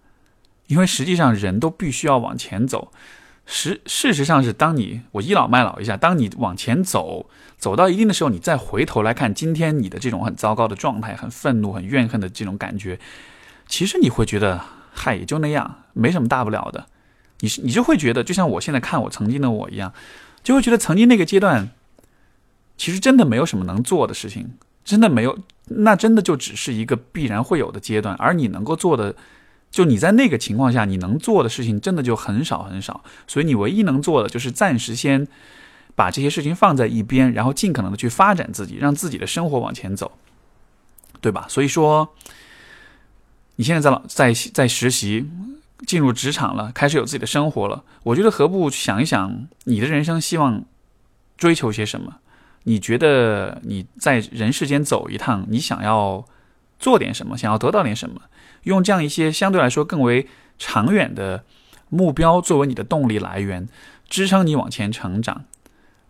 因为实际上人都必须要往前走，实事实上是当你我倚老卖老一下，当你往前走走到一定的时候，你再回头来看今天你的这种很糟糕的状态、很愤怒、很怨恨的这种感觉，其实你会觉得嗨也就那样，没什么大不了的。你是你就会觉得，就像我现在看我曾经的我一样，就会觉得曾经那个阶段，其实真的没有什么能做的事情，真的没有，那真的就只是一个必然会有的阶段，而你能够做的。就你在那个情况下，你能做的事情真的就很少很少，所以你唯一能做的就是暂时先把这些事情放在一边，然后尽可能的去发展自己，让自己的生活往前走，对吧？所以说，你现在在老在在实习，进入职场了，开始有自己的生活了，我觉得何不想一想你的人生希望追求些什么？你觉得你在人世间走一趟，你想要做点什么？想要得到点什么？用这样一些相对来说更为长远的目标作为你的动力来源，支撑你往前成长。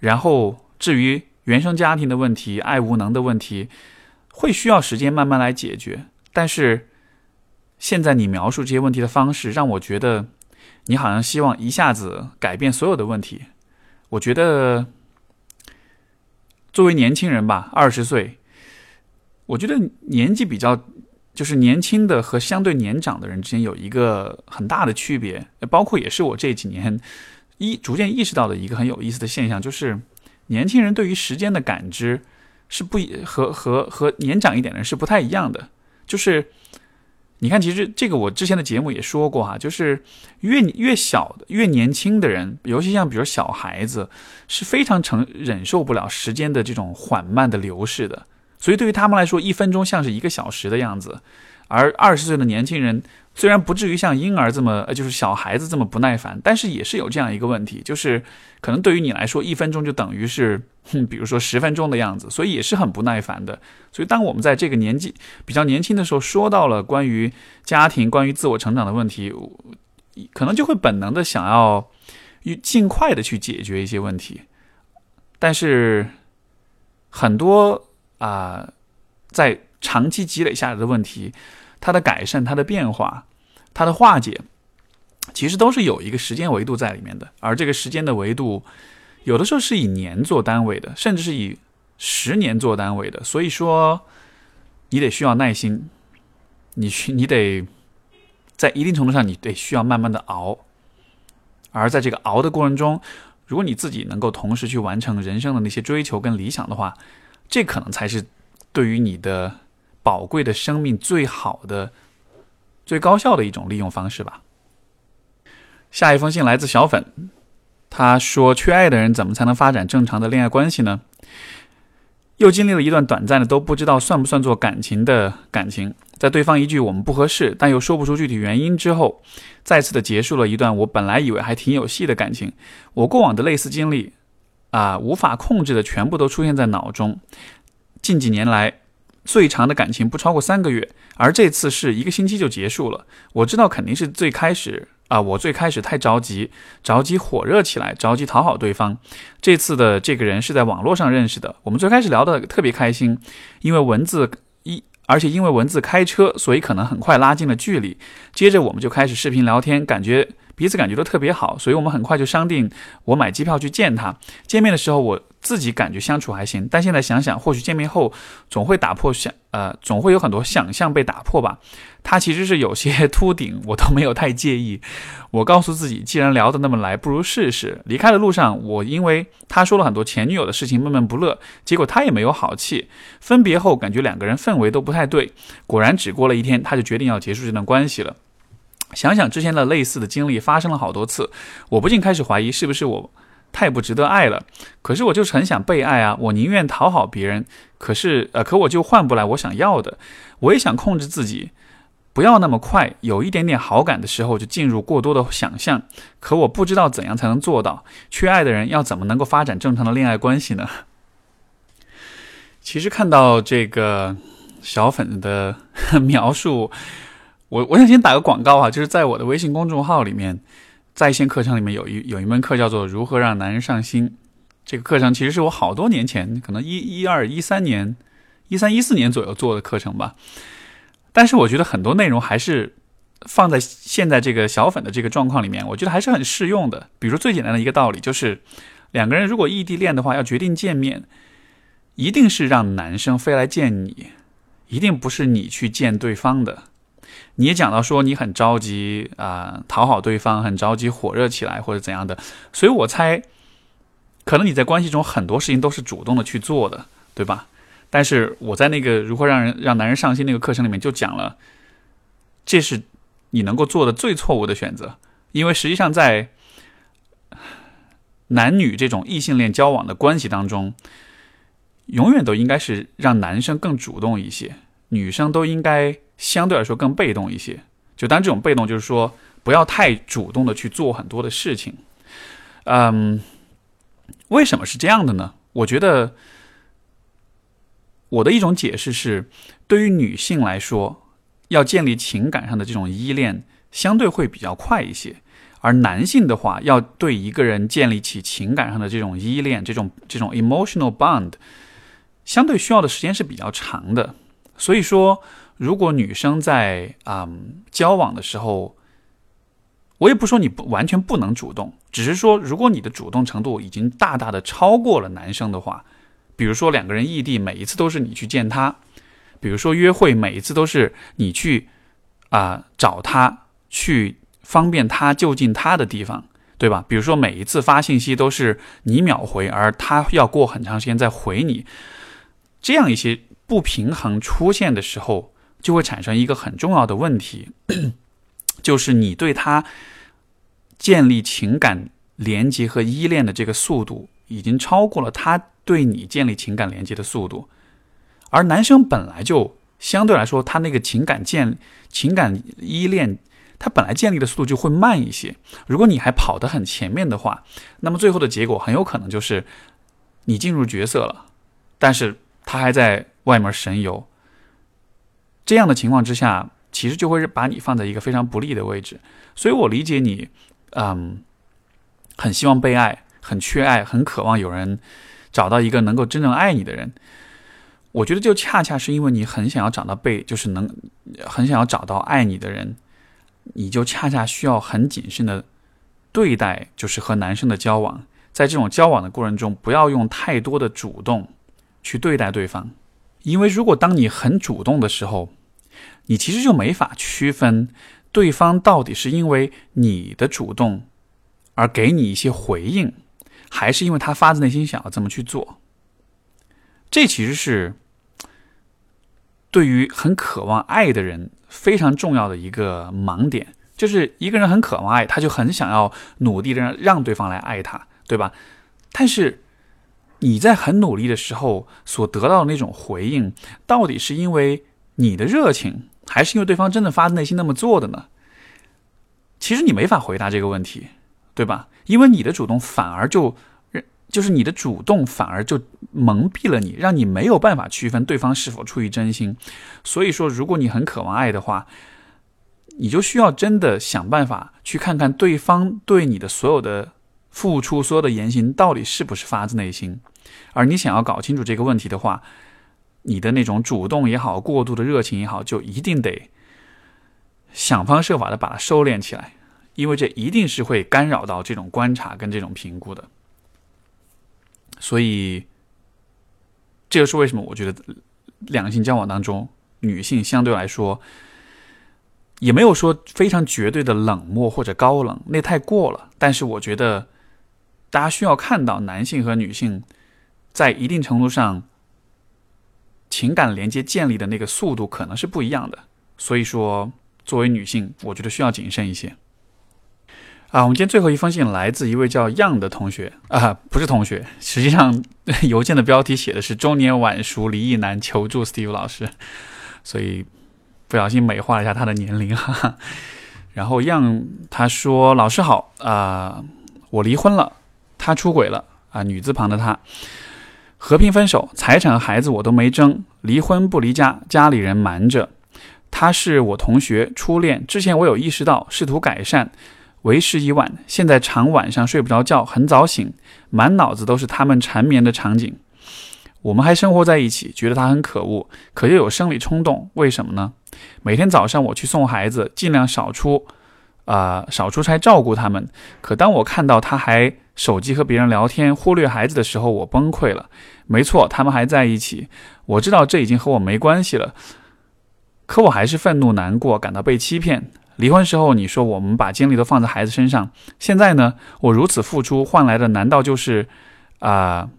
然后，至于原生家庭的问题、爱无能的问题，会需要时间慢慢来解决。但是，现在你描述这些问题的方式，让我觉得你好像希望一下子改变所有的问题。我觉得，作为年轻人吧，二十岁，我觉得年纪比较，就是年轻的和相对年长的人之间有一个很大的区别，包括也是我这几年一逐渐意识到的一个很有意思的现象，就是年轻人对于时间的感知是不和和和年长一点的人是不太一样的，就是。你看，其实这个我之前的节目也说过哈，就是越越小的、越年轻的人，尤其像比如小孩子，是非常承忍受不了时间的这种缓慢的流逝的。所以对于他们来说，一分钟像是一个小时的样子。而二十岁的年轻人，虽然不至于像婴儿这么，呃，就是小孩子这么不耐烦，但是也是有这样一个问题，就是可能对于你来说，一分钟就等于是，哼，比如说十分钟的样子，所以也是很不耐烦的。所以当我们在这个年纪比较年轻的时候，说到了关于家庭、关于自我成长的问题，可能就会本能的想要尽快的去解决一些问题，但是很多啊，在长期积累下来的问题。它的改善、它的变化、它的化解，其实都是有一个时间维度在里面的。而这个时间的维度，有的时候是以年做单位的，甚至是以十年做单位的。所以说，你得需要耐心，你需你得在一定程度上，你得需要慢慢的熬。而在这个熬的过程中，如果你自己能够同时去完成人生的那些追求跟理想的话，这可能才是对于你的。宝贵的生命，最好的、最高效的一种利用方式吧。下一封信来自小粉，他说：“缺爱的人怎么才能发展正常的恋爱关系呢？”又经历了一段短暂的都不知道算不算做感情的感情，在对方一句“我们不合适”，但又说不出具体原因之后，再次的结束了一段我本来以为还挺有戏的感情。我过往的类似经历啊，无法控制的全部都出现在脑中。近几年来。最长的感情不超过三个月，而这次是一个星期就结束了。我知道肯定是最开始啊，我最开始太着急，着急火热起来，着急讨好对方。这次的这个人是在网络上认识的，我们最开始聊得特别开心，因为文字一，而且因为文字开车，所以可能很快拉近了距离。接着我们就开始视频聊天，感觉。彼此感觉都特别好，所以我们很快就商定我买机票去见他。见面的时候，我自己感觉相处还行，但现在想想，或许见面后总会打破想，呃，总会有很多 想象被打破吧。他其实是有些秃顶，我都没有太介意。我告诉自己，既然聊得那么来，不如试试。离开的路上，我因为他说了很多前女友的事情，闷闷不乐。结果他也没有好气。分别后，感觉两个人氛围都不太对。果然，只过了一天，他就决定要结束这段关系了。想想之前的类似的经历发生了好多次，我不禁开始怀疑是不是我太不值得爱了。可是我就是很想被爱啊，我宁愿讨好别人，可是呃，可我就换不来我想要的。我也想控制自己，不要那么快，有一点点好感的时候就进入过多的想象。可我不知道怎样才能做到。缺爱的人要怎么能够发展正常的恋爱关系呢？其实看到这个小粉的描述。我我想先打个广告啊，就是在我的微信公众号里面，在线课程里面有一有一门课叫做《如何让男人上心》。这个课程其实是我好多年前，可能一一二一三年、一三一四年左右做的课程吧。但是我觉得很多内容还是放在现在这个小粉的这个状况里面，我觉得还是很适用的。比如最简单的一个道理就是，两个人如果异地恋的话，要决定见面，一定是让男生飞来见你，一定不是你去见对方的。你也讲到说你很着急啊，讨好对方，很着急火热起来或者怎样的，所以我猜，可能你在关系中很多事情都是主动的去做的，对吧？但是我在那个如何让人让男人上心那个课程里面就讲了，这是你能够做的最错误的选择，因为实际上在男女这种异性恋交往的关系当中，永远都应该是让男生更主动一些，女生都应该。相对来说更被动一些，就当这种被动就是说不要太主动的去做很多的事情。嗯，为什么是这样的呢？我觉得我的一种解释是，对于女性来说，要建立情感上的这种依恋相对会比较快一些，而男性的话，要对一个人建立起情感上的这种依恋，这种这种 emotional bond，相对需要的时间是比较长的。所以说。如果女生在嗯交往的时候，我也不说你不完全不能主动，只是说如果你的主动程度已经大大的超过了男生的话，比如说两个人异地，每一次都是你去见他，比如说约会，每一次都是你去啊、找他，去方便他就近他的地方，对吧？比如说每一次发信息都是你秒回，而他要过很长时间再回你，这样一些不平衡出现的时候，就会产生一个很重要的问题，就是你对他建立情感连接和依恋的这个速度，已经超过了他对你建立情感连接的速度。而男生本来就相对来说，他那个情感建情感依恋，他本来建立的速度就会慢一些。如果你还跑得很前面的话，那么最后的结果很有可能就是你进入角色了，但是他还在外面神游。这样的情况之下，其实就会把你放在一个非常不利的位置。所以我理解你，嗯，很希望被爱，很缺爱，很渴望有人找到一个能够真正爱你的人。我觉得就恰恰是因为你很想要找到被，就是能很想要找到爱你的人，你就恰恰需要很谨慎的对待，就是和男生的交往。在这种交往的过程中，不要用太多的主动去对待对方，因为如果当你很主动的时候，你其实就没法区分对方到底是因为你的主动而给你一些回应，还是因为他发自内心想要这么去做。这其实是对于很渴望爱的人非常重要的一个盲点，就是一个人很渴望爱，他就很想要努力的让让对方来爱他，对吧？但是你在很努力的时候所得到的那种回应，到底是因为你的热情，还是因为对方真的发自内心那么做的呢？其实你没法回答这个问题，对吧？因为你的主动反而就。就是你的主动反而就蒙蔽了你，让你没有办法区分对方是否出于真心。所以说，如果你很渴望爱的话，你就需要真的想办法去看看对方对你的所有的付出、所有的言行到底是不是发自内心。而你想要搞清楚这个问题的话，你的那种主动也好、过度的热情也好，就一定得想方设法的把它收敛起来，因为这一定是会干扰到这种观察跟这种评估的。所以，这就是为什么我觉得两性交往当中，女性相对来说也没有说非常绝对的冷漠或者高冷，那太过了。但是我觉得大家需要看到，男性和女性在一定程度上情感连接建立的那个速度可能是不一样的。所以说，作为女性，我觉得需要谨慎一些。啊，我们今天最后一封信来自一位叫样的同学啊，不是同学，实际上 邮件的标题写的是“中年晚熟离异男求助 Steve 老师”，所以不小心美化了一下他的年龄哈哈。然后样他说：“老师好啊、我离婚了，他出轨了啊，女字旁的他，和平分手，财产和孩子我都没争，离婚不离家，家里人瞒着。他是我同学初恋，之前我有意识到，试图改善。”为时已晚，现在常晚上睡不着觉，很早醒，满脑子都是他们缠绵的场景。我们还生活在一起，觉得他很可恶，可又有生理冲动，为什么呢？每天早上我去送孩子，尽量少出，啊、少出差照顾他们。可当我看到他还手机和别人聊天，忽略孩子的时候，我崩溃了。没错，他们还在一起，我知道这已经和我没关系了，可我还是愤怒、难过，感到被欺骗。离婚时候你说我们把精力都放在孩子身上，现在呢，我如此付出换来的难道就是，啊、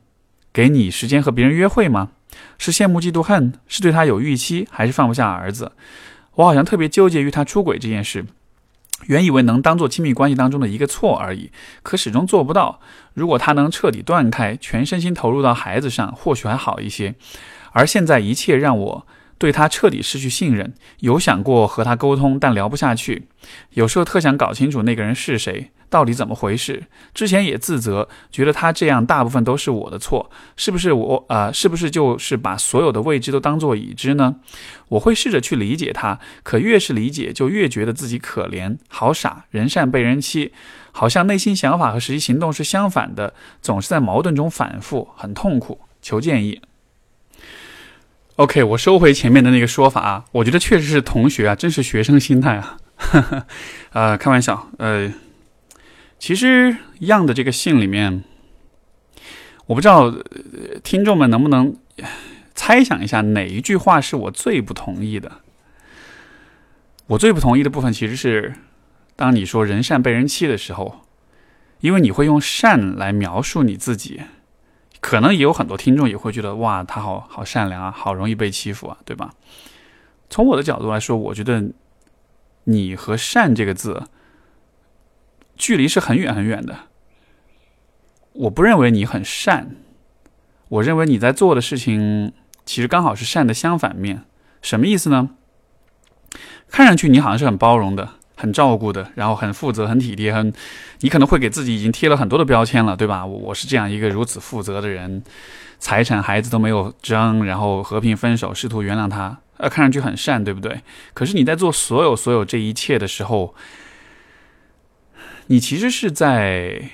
给你时间和别人约会吗？是羡慕嫉妒恨，是对他有预期，还是放不下儿子？我好像特别纠结于他出轨这件事，原以为能当做亲密关系当中的一个错而已，可始终做不到。如果他能彻底断开，全身心投入到孩子上，或许还好一些。而现在一切让我。对他彻底失去信任，有想过和他沟通，但聊不下去。有时候特想搞清楚那个人是谁，到底怎么回事。之前也自责，觉得他这样大部分都是我的错，是不是我、呃？是不是就是把所有的未知都当做已知呢？我会试着去理解他，可越是理解，就越觉得自己可怜，好傻，人善被人欺，好像内心想法和实际行动是相反的，总是在矛盾中反复，很痛苦。求建议。OK，我收回前面的那个说法啊，我觉得确实是同学啊，真是学生心态啊。哈 哈呃，开玩笑，呃，其实样的这个信里面，我不知道听众们能不能猜想一下哪一句话是我最不同意的。我最不同意的部分其实是，当你说人善被人欺的时候，因为你会用善来描述你自己，可能也有很多听众也会觉得哇，他好好善良啊，好容易被欺负啊，对吧？从我的角度来说，我觉得你和善这个字距离是很远很远的。我不认为你很善，我认为你在做的事情其实刚好是善的相反面。什么意思呢？看上去你好像是很包容的、很照顾的，然后很负责、很体贴，很你可能会给自己已经贴了很多的标签了，对吧？我我是这样一个如此负责的人，财产、孩子都没有争，然后和平分手，试图原谅他，呃，看上去很善，对不对？可是你在做所有所有这一切的时候，你其实是在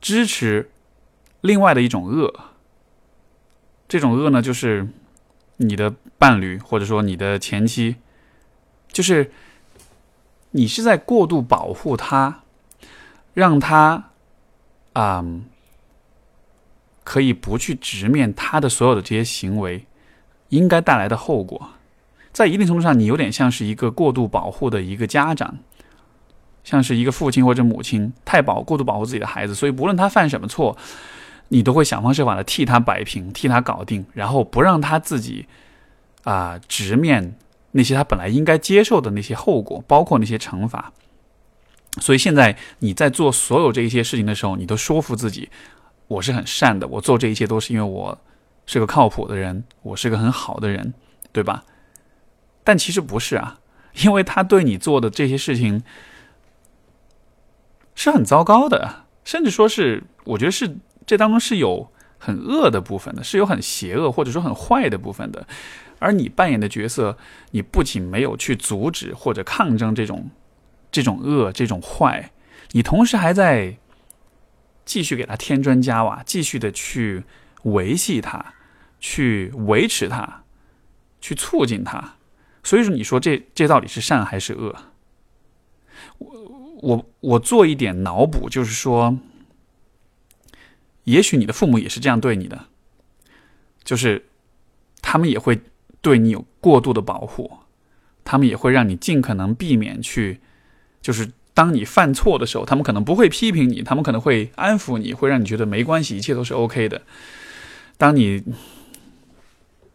支持另外的一种恶，这种恶呢，就是你的。伴侣或者说你的前妻，就是你是在过度保护他，让他啊可以不去直面他的所有的这些行为应该带来的后果。在一定程度上，你有点像是一个过度保护的一个家长，像是一个父亲或者母亲太保过度保护自己的孩子，所以不论他犯什么错，你都会想方设法的替他摆平、替他搞定，然后不让他自己。啊，直面那些他本来应该接受的那些后果，包括那些惩罚。所以现在你在做所有这一些事情的时候，你都说服自己，我是很善的，我做这一切都是因为我是个靠谱的人，我是个很好的人，对吧？但其实不是啊，因为他对你做的这些事情是很糟糕的，甚至说是我觉得是这当中是有很恶的部分的，是有很邪恶或者说很坏的部分的。而你扮演的角色，你不仅没有去阻止或者抗争这种这种恶、这种坏，你同时还在继续给他添砖加瓦，继续的去维系他，去维持他，去促进他。所以说，你说这这到底是善还是恶？我我我做一点脑补，就是说，也许你的父母也是这样对你的，就是他们也会。对你有过度的保护，他们也会让你尽可能避免去，就是当你犯错的时候，他们可能不会批评你，他们可能会安抚你，会让你觉得没关系，一切都是 OK 的。当你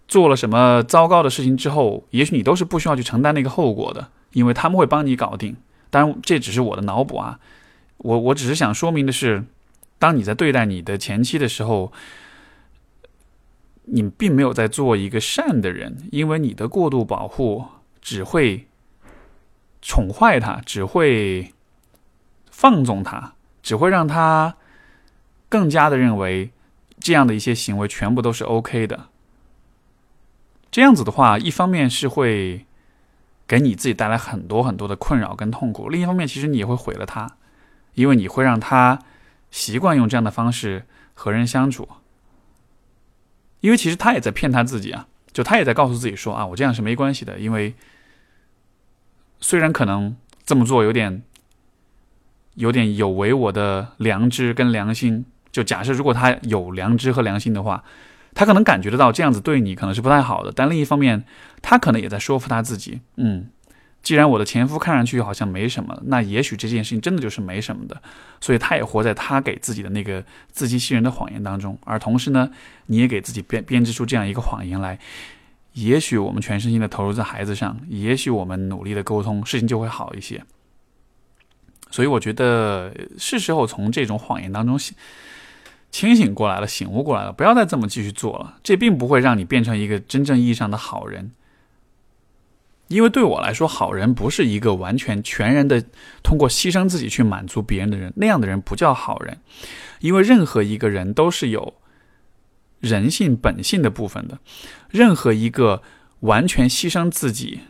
做了什么糟糕的事情之后，也许你都是不需要去承担那个后果的，因为他们会帮你搞定。当然，这只是我的脑补啊，我我只是想说明的是，当你在对待你的前妻的时候。你并没有在做一个善的人，因为你的过度保护只会宠坏他，只会放纵他，只会让他更加的认为这样的一些行为全部都是 OK 的。这样子的话，一方面是会给你自己带来很多很多的困扰跟痛苦，另一方面其实你也会毁了他，因为你会让他习惯用这样的方式和人相处。因为其实他也在骗他自己啊，就他也在告诉自己说啊，我这样是没关系的。因为虽然可能这么做有点有点有违我的良知跟良心，就假设如果他有良知和良心的话，他可能感觉得到这样子对你可能是不太好的。但另一方面，他可能也在说服他自己，嗯。既然我的前夫看上去好像没什么，那也许这件事情真的就是没什么的，所以他也活在他给自己的那个自欺欺人的谎言当中。而同时呢，你也给自己编编织出这样一个谎言来，也许我们全身心的投入在孩子上，也许我们努力的沟通，事情就会好一些。所以我觉得是时候从这种谎言当中醒清醒过来了，醒悟过来了，不要再这么继续做了。这并不会让你变成一个真正意义上的好人。因为对我来说，好人不是一个完全全然的通过牺牲自己去满足别人的人，那样的人不叫好人。因为任何一个人都是有人性本性的部分的，任何一个完全牺牲自己，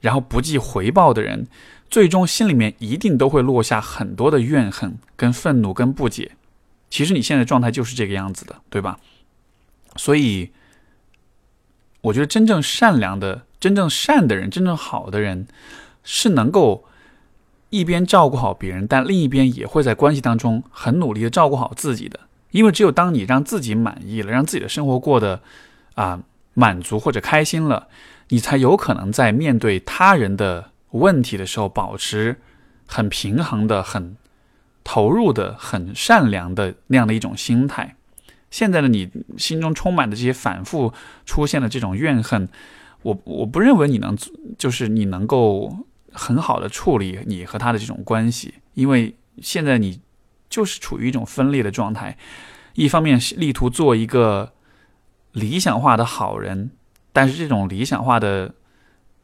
然后不计回报的人，最终心里面一定都会落下很多的怨恨、跟愤怒、跟不解。其实你现在状态就是这个样子的，对吧？所以，我觉得真正善良的。真正善的人，真正好的人，是能够一边照顾好别人，但另一边也会在关系当中很努力的照顾好自己的。因为只有当你让自己满意了，让自己的生活过得啊满足或者开心了，你才有可能在面对他人的问题的时候，保持很平衡的、很投入的、很善良的那样的一种心态。现在的你心中充满的这些反复出现的这种怨恨，我我不认为你能就是你能够很好的处理你和他的这种关系，因为现在你就是处于一种分裂的状态，一方面是力图做一个理想化的好人，但是这种理想化的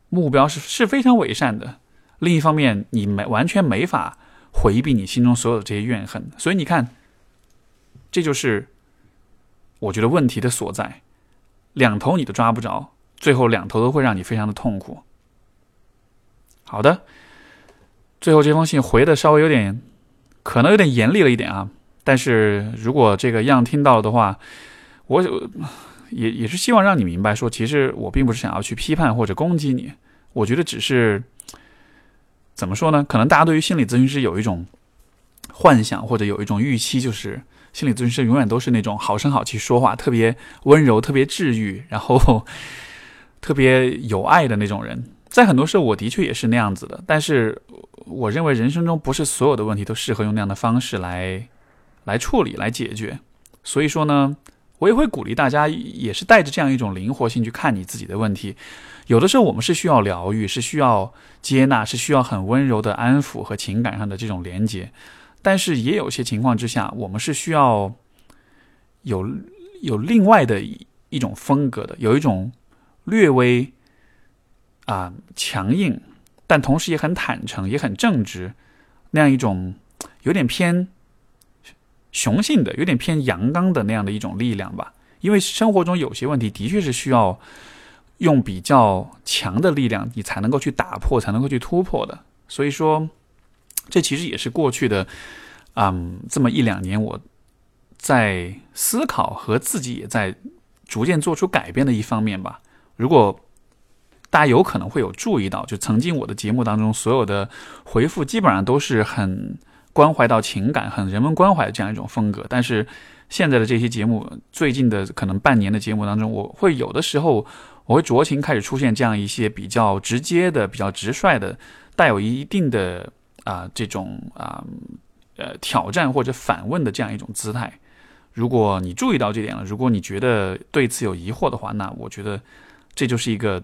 目标是是非常伪善的，另一方面你没完全没法回避你心中所有的这些怨恨，所以你看，这就是。我觉得问题的所在，两头你都抓不着，最后两头都会让你非常的痛苦。好的，最后这封信回的稍微有点，可能有点严厉了一点啊。但是如果这个样听到的话，我也也是希望让你明白，说其实我并不是想要去批判或者攻击你，我觉得只是怎么说呢？可能大家对于心理咨询师有一种幻想或者有一种预期，就是。心理咨询师永远都是那种好声好气说话，特别温柔、特别治愈，然后特别有爱的那种人。在很多时候，我的确也是那样子的。但是，我认为人生中不是所有的问题都适合用那样的方式来来处理、来解决。所以说呢，我也会鼓励大家，也是带着这样一种灵活性去看你自己的问题。有的时候，我们是需要疗愈，是需要接纳，是需要很温柔的安抚和情感上的这种连接。但是也有些情况之下，我们是需要有有另外的一种风格的，有一种略微啊强硬，但同时也很坦诚、也很正直那样一种有点偏雄性的、有点偏阳刚的那样的一种力量吧。因为生活中有些问题的确是需要用比较强的力量，你才能够去打破，才能够去突破的。所以说。这其实也是过去的，嗯，这么一两年我在思考和自己也在逐渐做出改变的一方面吧。如果大家有可能会有注意到，就曾经我的节目当中所有的回复基本上都是很关怀到情感、很人文关怀的这样一种风格。但是现在的这些节目，最近的可能半年的节目当中，我会有的时候我会酌情开始出现这样一些比较直接的、比较直率的、带有一定的。啊，这种啊，呃，挑战或者反问的这样一种姿态，如果你注意到这点了，如果你觉得对此有疑惑的话，那我觉得这就是一个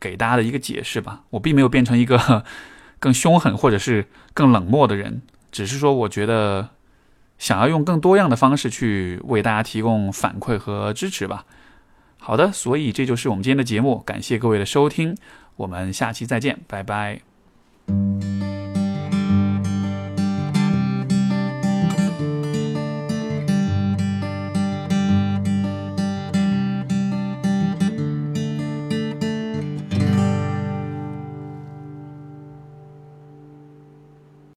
给大家的一个解释吧。我并没有变成一个 更凶狠或者是更冷漠的人，只是说我觉得想要用更多样的方式去为大家提供反馈和支持吧。好的，所以这就是我们今天的节目，感谢各位的收听，我们下期再见，拜拜。